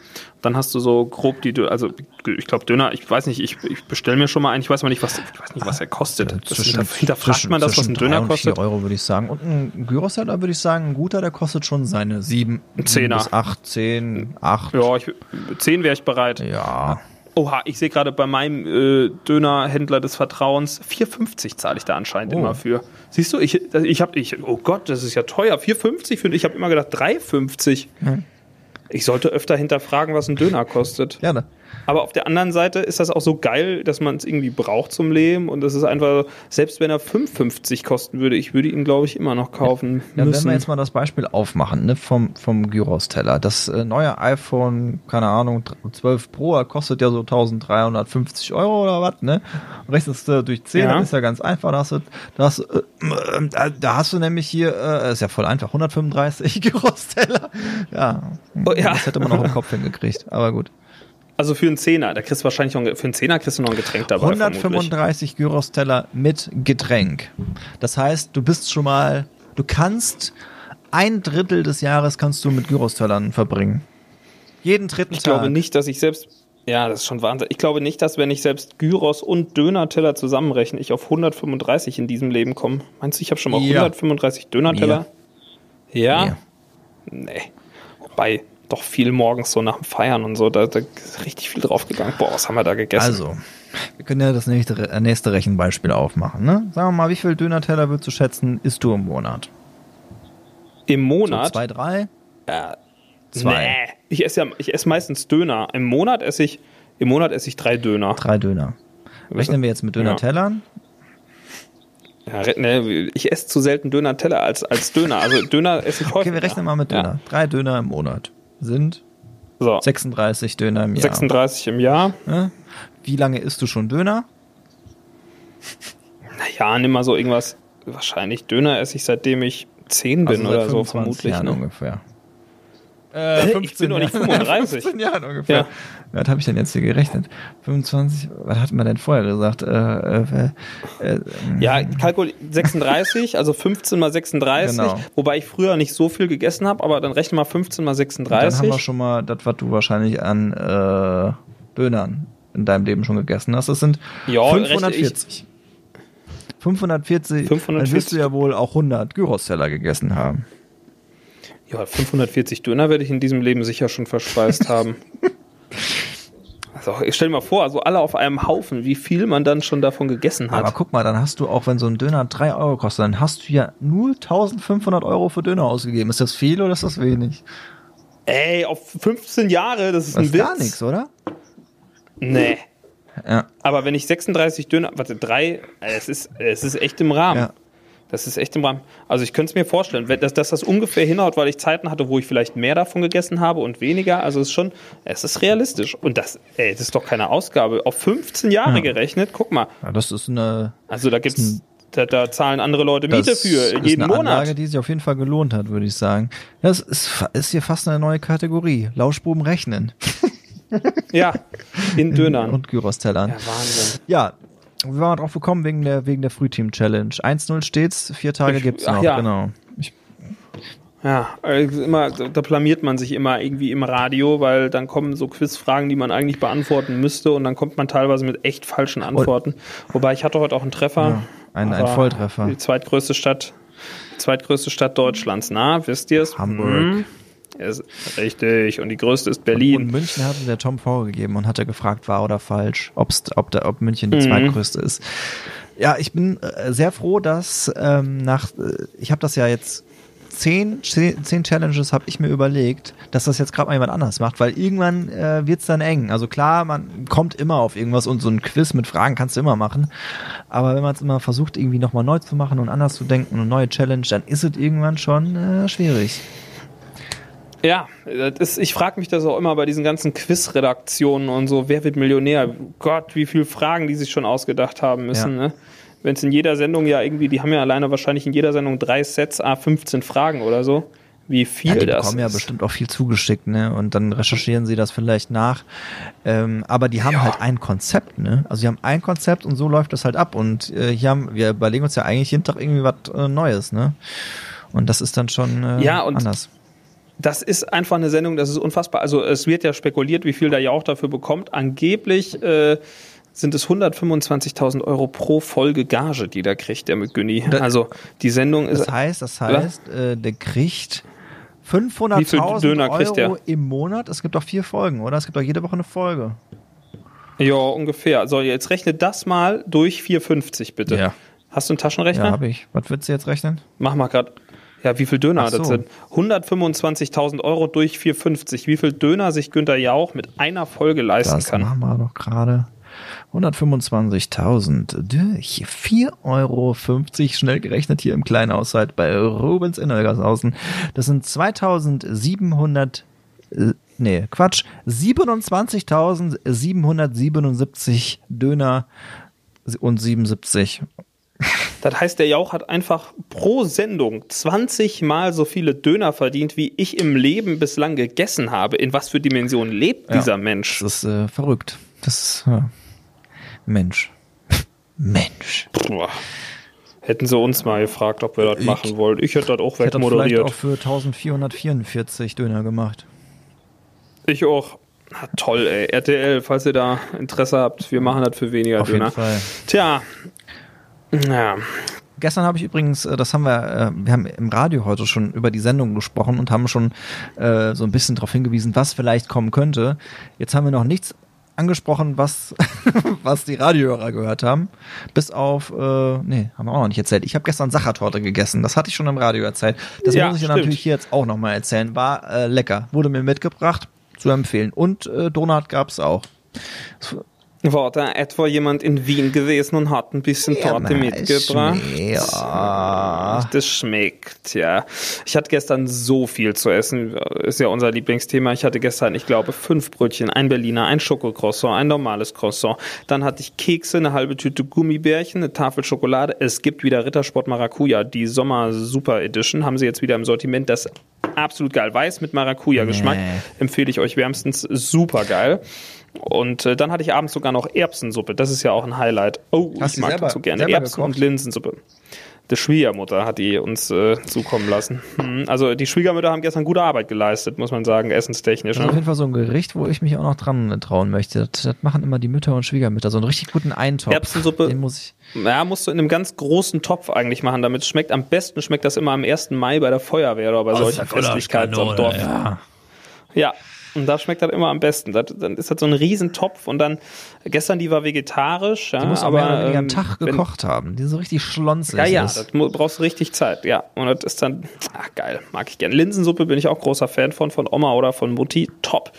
Dann hast du so grob die, Dö- also ich glaube Döner, ich weiß nicht, ich, ich bestelle mir schon mal einen, ich weiß mal nicht, was, ich weiß nicht, was er kostet. Das hinterf- hinterfragt man das, was ein Döner kostet? vier Euro würde ich sagen. Und ein Gyros-Teller würde ich sagen, ein guter, der kostet schon seine sieben, Ein Zehner. bis acht, zehn, acht. Ja, ich, 10 wäre ich bereit. Ja. Oha, ich sehe gerade bei meinem äh, Dönerhändler des Vertrauens 4,50 zahle ich da anscheinend Oh. immer für. Siehst du, ich, ich habe, ich, oh Gott, das ist ja teuer. 4,50 für, ich habe immer gedacht 3,50. Ja. Ich sollte öfter hinterfragen, was ein Döner kostet. Ja, ne? Aber auf der anderen Seite ist das auch so geil, dass man es irgendwie braucht zum Leben und das ist einfach, selbst wenn er 5,50 kosten würde, ich würde ihn, glaube ich, immer noch kaufen Ja, müssen. wenn wir jetzt mal das Beispiel aufmachen, ne, vom, vom Gyros-Teller. Das äh, neue iPhone, keine Ahnung, 12 Pro, kostet ja so 1350 Euro oder was, ne? Rechnest du durch 10, Ja. ist ja ganz einfach. Da hast du, da hast, äh, da, da hast du nämlich hier, äh, ist ja voll einfach, 135 Gyros-Teller. Ja, Oh, ja. das hätte man noch im Kopf hingekriegt, aber gut. Also für einen Zehner, da kriegst du wahrscheinlich noch, ein- für einen Zehner kriegst du noch ein Getränk dabei. vermutlich. 135 Gyros-Teller mit Getränk. Das heißt, du bist schon mal, du kannst ein Drittel des Jahres kannst du mit Gyros-Tellern verbringen. Jeden dritten Ich Tag. glaube nicht, dass ich selbst, ja, das ist schon Wahnsinn. Ich glaube nicht, dass wenn ich selbst Gyros und Dönerteller zusammenrechne, ich auf 135 in diesem Leben komme. Meinst du, ich habe schon mal Ja. 135 Dönerteller? Ja? Ja. Nee. Wobei, doch viel morgens so nach dem Feiern und so, da, da ist richtig viel draufgegangen. Boah, was haben wir da gegessen? Also, wir können ja das nächste, äh, nächste Rechenbeispiel aufmachen. Ne? Sagen wir mal, wie viel Döner-Teller würdest du schätzen, isst du im Monat? Im So Monat? zwei, drei? Ja, Zwei. Nee. Ich esse ja, ich esse meistens Döner. Im Monat esse ich, im Monat esse ich drei Döner. Drei Döner. Rechnen wir jetzt mit Döner-Tellern? Ja, re- ne, ich esse zu selten Döner-Teller als, als Döner. Also Döner esse ich häufig. Okay, wir rechnen mal mit Döner. Drei Döner im Monat sind So, 36 Döner im Jahr. 36 im Jahr. Wie lange isst du schon Döner? Naja, nimm mal so irgendwas. Wahrscheinlich Döner esse ich seitdem ich 10 bin Also oder so, 25 vermutlich. Jahren Ne? ungefähr. Äh, ich bin doch nicht 35. 15 Jahren ungefähr. Ja. Was habe ich denn jetzt hier gerechnet? 25, was hat man denn vorher gesagt? Äh, äh, äh, Ja, kalkul 36, also 15 mal 36. Genau. Wobei ich früher nicht so viel gegessen habe, aber dann rechne mal 15 mal dann 36. haben wir schon mal das, was du wahrscheinlich an äh, Dönern in deinem Leben schon gegessen hast. Das sind Ja, 540. 540, 540. dann wirst du ja wohl auch 100 Gyros-Teller gegessen haben. Ja, 540 Döner werde ich in diesem Leben sicher schon verspeist haben. Also, ich stell dir mal vor, also alle auf einem Haufen, wie viel man dann schon davon gegessen hat. Aber guck mal, dann hast du auch, wenn so ein Döner 3 Euro kostet, dann hast du ja nur 1500 Euro für Döner ausgegeben. Ist das viel oder ist das wenig? Ey, auf 15 Jahre, das ist Das ein ist Witz. gar nichts, oder? Nee. Ja. Aber wenn ich 36 Döner, warte, drei, es ist, es ist echt im Rahmen. Ja. Das ist echt im Rahmen. Also ich könnte es mir vorstellen, dass, dass das ungefähr hinhaut, weil ich Zeiten hatte, wo ich vielleicht mehr davon gegessen habe und weniger. Also es ist schon, es ist realistisch. Und das, ey, das ist doch keine Ausgabe. Auf 15 Jahre Ja. gerechnet, guck mal. ja das ist eine, Also da gibt's, da, da zahlen andere Leute Miete das für ist jeden eine Monat. Anlage, die sich auf jeden Fall gelohnt hat, würde ich sagen. Das ist, ist hier fast eine neue Kategorie. Lauschbuben rechnen. Ja, in Dönern. Und Gyros-Tellern. ja, Wahnsinn. Ja, wir waren drauf gekommen wegen der, wegen der Frühteam-Challenge. 1-0 steht's, vier Tage Ich- gibt's noch, ja. genau. Ich, Ja, also immer, da blamiert man sich immer irgendwie im Radio, weil dann kommen so Quizfragen, die man eigentlich beantworten müsste und dann kommt man teilweise mit echt falschen Antworten. Wobei ich hatte heute auch einen Treffer. Ja, ein- ein aber Volltreffer. Die zweitgrößte Stadt, zweitgrößte Stadt Deutschlands. Na, wisst ihr es? Hamburg. Hm, ist richtig. Und die größte ist Berlin. Und München hatte der Tom vorgegeben und hatte gefragt, wahr oder falsch, ob's, ob, der, ob München die Mhm. zweitgrößte ist. Ja, ich bin äh, sehr froh, dass ähm, nach, äh, ich habe das ja jetzt zehn, zehn, Challenges habe ich mir überlegt, dass das jetzt gerade mal jemand anders macht, weil irgendwann äh, wird's dann eng. Also klar, man kommt immer auf irgendwas und so ein Quiz mit Fragen kannst du immer machen. Aber wenn man es immer versucht, irgendwie nochmal neu zu machen und anders zu denken und eine neue Challenge, dann ist es irgendwann schon äh, schwierig. Ja, das ist, ich frage mich das auch immer bei diesen ganzen Quiz-Redaktionen und so, wer wird Millionär? Gott, wie viele Fragen die sich schon ausgedacht haben müssen, Ja. ne? Wenn es in jeder Sendung ja irgendwie, die haben ja alleine wahrscheinlich in jeder Sendung drei Sets, a 15 Fragen oder so. Wie viel Ja, die das bekommen ja bestimmt auch viel zugeschickt, ne? Und dann recherchieren sie das vielleicht nach. Ähm, aber die haben Ja. halt ein Konzept, ne? Also die haben ein Konzept und so läuft das halt ab. Und äh, hier haben, wir überlegen uns ja eigentlich jeden Tag irgendwie was äh, Neues, ne? Und das ist dann schon äh, Ja, und- anders. Das ist einfach eine Sendung, das ist unfassbar. Also es wird ja spekuliert, wie viel der Jauch dafür bekommt. Angeblich äh, sind es 125.000 Euro pro Folge Gage, die der kriegt, der. Da- Also die Sendung ist Das heißt, das heißt, äh, der kriegt Wie viel 500.000 Döner kriegt Euro der? im Monat. Es gibt doch vier Folgen, oder? Es gibt doch jede Woche eine Folge. ja ungefähr. So, jetzt rechne das mal durch 4,50 bitte. Ja. Hast du einen Taschenrechner? Ja, habe ich. Was würdest du jetzt rechnen? Mach mal grad. Ja, wie viel Döner so. das sind? 125.000 Euro durch 4,50. Wie viel Döner sich Günter Jauch mit einer Folge leisten Das kann. machen wir doch gerade. 125.000 durch 4,50 Euro schnell gerechnet hier im kleinen Haushalt bei Rubens in Olgershausen. Das sind 2700, äh, nee, Quatsch, 27.777 Döner und 77. Das heißt, der Jauch hat einfach pro Sendung 20 Mal so viele Döner verdient, wie ich im Leben bislang gegessen habe. In was für Dimensionen lebt Ja. dieser Mensch? Das ist äh, verrückt. Das ist, ja. Mensch. Mensch. Boah. Hätten sie uns mal gefragt, ob wir das Ich- machen wollen. Ich hätte das auch Ich hätte das vielleicht wegmoderiert. auch für 1444 Döner gemacht. Ich auch. Na, toll, ey. RTL, falls ihr da Interesse habt, wir machen das für weniger Auf Döner. jeden Fall. Tja. Ja. Gestern habe ich übrigens, äh, das haben wir, äh, wir haben im Radio heute schon über die Sendung gesprochen und haben schon äh, so ein bisschen darauf hingewiesen, was vielleicht kommen könnte. Jetzt haben wir noch nichts angesprochen, was, was die Radiohörer gehört haben. Bis auf, äh, nee, haben wir auch noch nicht erzählt. Ich habe gestern Sachertorte gegessen. Das hatte ich schon im Radio erzählt. Das Ja, muss ich stimmt. natürlich hier jetzt auch nochmal erzählen. War äh, lecker. Wurde mir mitgebracht. Zu empfehlen. Und äh, Donut gab's auch. War da etwa jemand in Wien gewesen und hat ein bisschen Torte na, mitgebracht? Ja. Das schmeckt, ja. Ich hatte gestern so viel zu essen. Ist ja unser Lieblingsthema. Ich hatte gestern, ich glaube, fünf Brötchen, ein Berliner, ein Schokocroissant, ein normales Croissant. Dann hatte ich Kekse, eine halbe Tüte Gummibärchen, eine Tafel Schokolade. Es gibt wieder Rittersport Maracuja, die Sommer Super Edition. Haben sie jetzt wieder im Sortiment. Das absolut geil. Weiß mit Maracuja-Geschmack. Nee. Empfehle ich euch wärmstens. Super geil. Und äh, dann hatte ich abends sogar noch Erbsensuppe. Das ist ja auch ein Highlight. Oh, Hast ich mag selber- das so gerne. Erbsen gekocht? und Linsensuppe. Die Schwiegermutter hat die uns äh, zukommen lassen. Hm, Also die Schwiegermütter haben gestern gute Arbeit geleistet, muss man sagen, essenstechnisch. Das ist auf Ne? jeden Fall so ein Gericht, wo ich mich auch noch dran trauen möchte. Das, das machen immer die Mütter und Schwiegermütter. So einen richtig guten Eintopf. Erbsensuppe. Den muss ich. Ja, musst du in einem ganz großen Topf eigentlich machen, damit es schmeckt. Am besten schmeckt das immer am 1. Mai bei der Feuerwehr oder bei solchen Festlichkeiten am Dorf. Ja. Ja, und da schmeckt das immer am besten. Das, dann ist das so ein Riesentopf und dann, gestern die war vegetarisch, ja, Die muss aber weniger ähm, Tag wenn- gekocht haben. Die so richtig schlonzig Ja, ja, ist. das brauchst du richtig Zeit, ja. Und das ist dann, ach geil, mag ich gerne. Linsensuppe bin ich auch großer Fan von, von Oma oder von Mutti, top.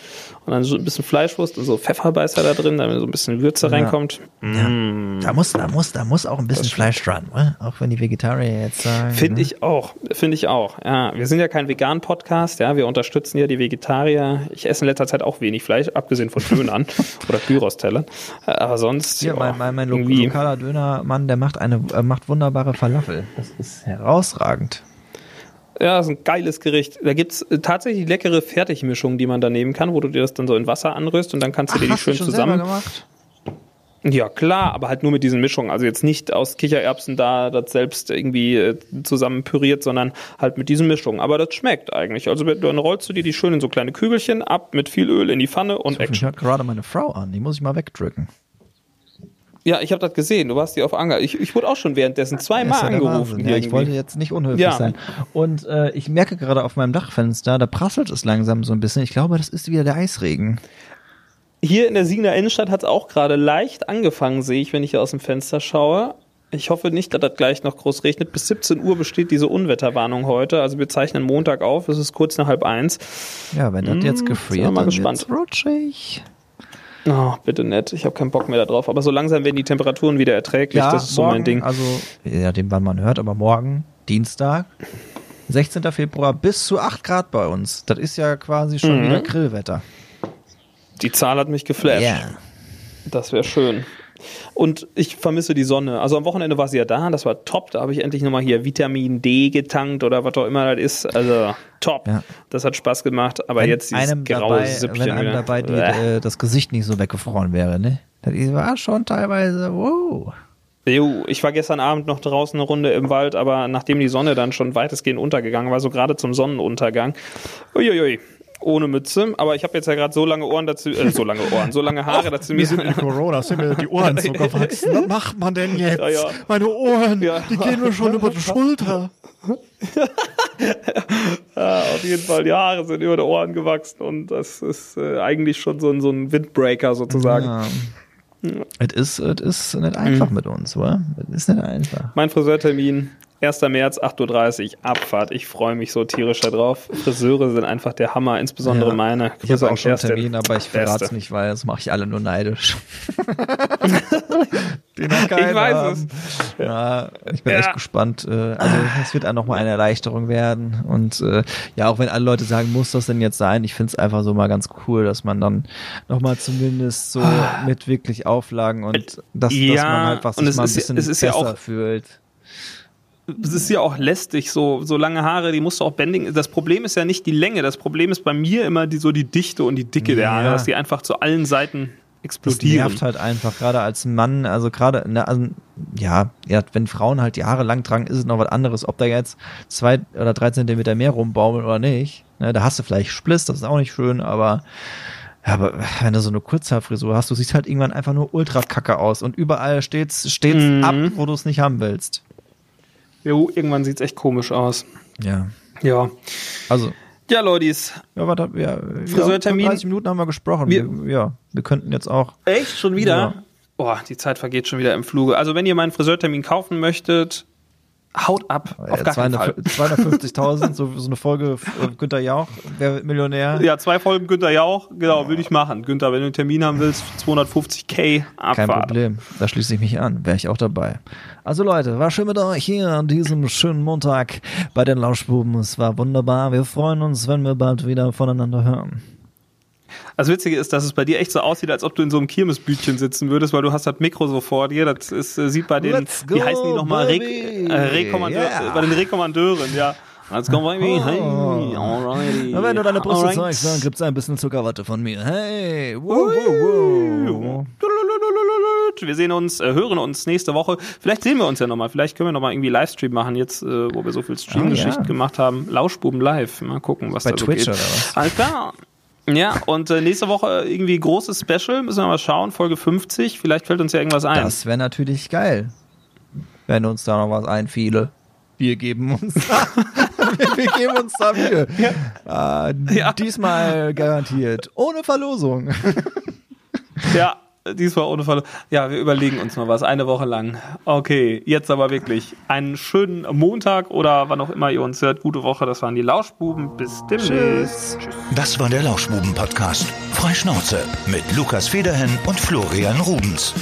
Und dann so ein bisschen Fleischwurst und so Pfefferbeißer da drin, damit so ein bisschen Würze reinkommt. Mm. Da muss, da muss, da muss auch ein bisschen Fleisch dran, oder? Auch wenn die Vegetarier jetzt sagen. Finde ne? ich auch, finde ich auch. Ja, wir sind ja kein Vegan-Podcast, ja, wir unterstützen ja die Vegetarier. Ich esse in letzter Zeit auch wenig Fleisch, abgesehen von Dönern oder Gyros-Tellern. Aber sonst, ja, mein, mein, mein lo irgendwie- lokaler Dönermann, der macht eine, äh, macht wunderbare Falafel. Das ist herausragend. Ja, das ist ein geiles Gericht. Da gibt's äh, tatsächlich leckere Fertigmischungen, die man da nehmen kann, wo du dir das dann so in Wasser anrührst und dann kannst du dir die hast du schön schon zusammen. Ja, klar, aber halt nur mit diesen Mischungen. Also jetzt nicht aus Kichererbsen da das selbst irgendwie äh, zusammen püriert, sondern halt mit diesen Mischungen. Aber das schmeckt eigentlich. Also dann rollst du dir die schön in so kleine Kügelchen ab mit viel Öl in die Pfanne und Ich Action. hört gerade meine Frau an. Die muss ich mal wegdrücken. Ja, ich habe das gesehen. Du warst hier auf Anger. Ich, ich wurde auch schon währenddessen zweimal ja angerufen. Ja, ich wollte jetzt nicht unhöflich Ja. sein. Und äh, ich merke gerade auf meinem Dachfenster, da prasselt es langsam so ein bisschen. Ich glaube, das ist wieder der Eisregen. Hier in der Siegener Innenstadt hat es auch gerade leicht angefangen, sehe ich, wenn ich hier aus dem Fenster schaue. Ich hoffe nicht, dass das gleich noch groß regnet. Bis 17 Uhr besteht diese Unwetterwarnung heute. Also wir zeichnen Montag auf. Es ist kurz nach halb eins. Ja, wenn das jetzt wir gefriert, mal dann gespannt. wird's rutschig. Oh, bitte nett. Ich habe keinen Bock mehr darauf. Aber so langsam werden die Temperaturen wieder erträglich. das ist so morgen, mein Ding. Also, je nachdem, wann man hört, aber morgen, Dienstag, 16. Februar, bis zu 8 Grad bei uns. Das ist ja quasi schon Mhm. wieder Grillwetter. Die Zahl hat mich geflasht. Das wäre schön. Und ich vermisse die Sonne. Also am Wochenende war sie ja da, das war top. Da habe ich endlich nochmal hier Vitamin D getankt oder was auch immer das ist. Also top. Ja. Das hat Spaß gemacht. Aber Wenn jetzt dieses einem graue dabei, Süppchen wenn einem dabei die, äh, das Gesicht nicht so weggefroren wäre, ne? Das war schon teilweise, wow. Jo, ich war gestern Abend noch draußen eine Runde im Wald, aber nachdem die Sonne dann schon weitestgehend untergegangen war, so gerade zum Sonnenuntergang, uiuiui, ohne Mütze, aber ich habe jetzt ja gerade so lange Ohren dazu, äh, so lange Ohren, so lange Haare dazu mir. Corona, sind mir die Ohren so gewachsen. Was macht man denn jetzt? Ja, ja. Meine Ohren, Ja. die gehen mir schon über die Schulter. Ja, auf jeden Fall, die Haare sind über die Ohren gewachsen und das ist äh, eigentlich schon so ein, so ein Windbreaker sozusagen. Ja. Es ist, ist nicht einfach Mhm. mit uns, oder? Es ist nicht einfach. Mein Friseurtermin 1. März, 8.30 Uhr, Abfahrt. Ich freue mich so tierisch darauf. Friseure sind einfach der Hammer, insbesondere Ja. meine. Ich habe auch schon einen. Termin, aber ich verrate es nicht, weil das mache ich alle nur neidisch. Den hat Ich keiner. weiß es. Ja, ich bin Ja. echt gespannt. äh, Also es wird auch nochmal eine Erleichterung werden. Und äh, ja, auch wenn alle Leute sagen, muss das denn jetzt sein? Ich finde es einfach so mal ganz cool, dass man dann nochmal zumindest so mit wirklich Auflagen und dass, dass Ja, man halt was sich mal ein bisschen es ist ja besser auch- fühlt. Es ist ja auch lästig, so, so lange Haare, die musst du auch bändigen. Das Problem ist ja nicht die Länge, das Problem ist bei mir immer die, so die Dichte und die Dicke der Ja. Haare, dass die einfach zu allen Seiten Das explodieren. nervt halt einfach, gerade als Mann, also gerade, also, ja, ja, wenn Frauen halt die Haare lang tragen, ist es noch was anderes, ob da jetzt zwei oder drei Zentimeter mehr rumbaumeln oder nicht. Ne, da hast du vielleicht Spliss, das ist auch nicht schön, aber, ja, aber wenn du so eine Kurzhaarfrisur hast, du siehst halt irgendwann einfach nur ultra kacke aus und überall steht's, steht's Mhm. ab, wo du es nicht haben willst. Jo, irgendwann sieht's echt komisch aus. Ja. Ja. Also, Ja, Leute. ja, warte, ja, Friseurtermin? Ja, 30 Minuten haben wir gesprochen. Wir- Wir, ja, wir könnten jetzt auch. Echt? Schon wieder? Ja. Boah, die Zeit vergeht schon wieder im Fluge. Also, wenn ihr meinen Friseurtermin kaufen möchtet, haut ab. Auf Fall. 250.000, so, so eine Folge äh, Günther Jauch, wer wird Millionär? Ja, zwei Folgen Günther Jauch. Genau, will ich machen. Günther, wenn du einen Termin haben willst, 250k Kein Abfahrt. Problem, da schließe ich mich an, wäre ich auch dabei. Also Leute, war schön mit euch hier an diesem schönen Montag bei den Lauschbuben. Es war wunderbar. Wir freuen uns, wenn wir bald wieder voneinander hören. Das Witzige ist, dass es bei dir echt so aussieht, als ob du in so einem Kirmesbütchen sitzen würdest, weil du hast das Mikro so vor dir. Das ist, äh, sieht bei den, Let's go, wie heißen die nochmal? Re äh, Rekommandeur, Yeah. äh, bei den Rekommandeuren, ja. Let's go, baby. Hey, alrighty. Und wenn du deine Brüste Alright. zeigst, dann gibt's ein bisschen Zuckerwatte von mir. Hey, wow, wow, wow. Wir sehen uns, äh, hören uns nächste Woche. Vielleicht sehen wir uns ja nochmal. Vielleicht können wir nochmal irgendwie Livestream machen, jetzt, äh, wo wir so viel Streamgeschichten ja. gemacht haben. Lauschbuben live. Mal gucken, was Bei da so Twitch geht. oder was? Alles klar. Ja, und äh, nächste Woche irgendwie großes Special. Müssen wir mal schauen. Folge 50. Vielleicht fällt uns ja irgendwas ein. Das wäre natürlich geil, wenn uns da noch was einfiele. Wir geben uns da, wir, wir geben uns da Mühe. Äh, Ja. Diesmal garantiert. Ohne Verlosung. Ja, diesmal ohne Fall. Ja, wir überlegen uns mal was. Eine Woche lang. Okay, jetzt aber wirklich. Einen schönen Montag oder wann auch immer ihr uns hört. Gute Woche. Das waren die Lauschbuben. Bis demnächst. Tschüss. Das war der Lauschbuben-Podcast. Freischnauze mit Lukas Federhen und Florian Rubens.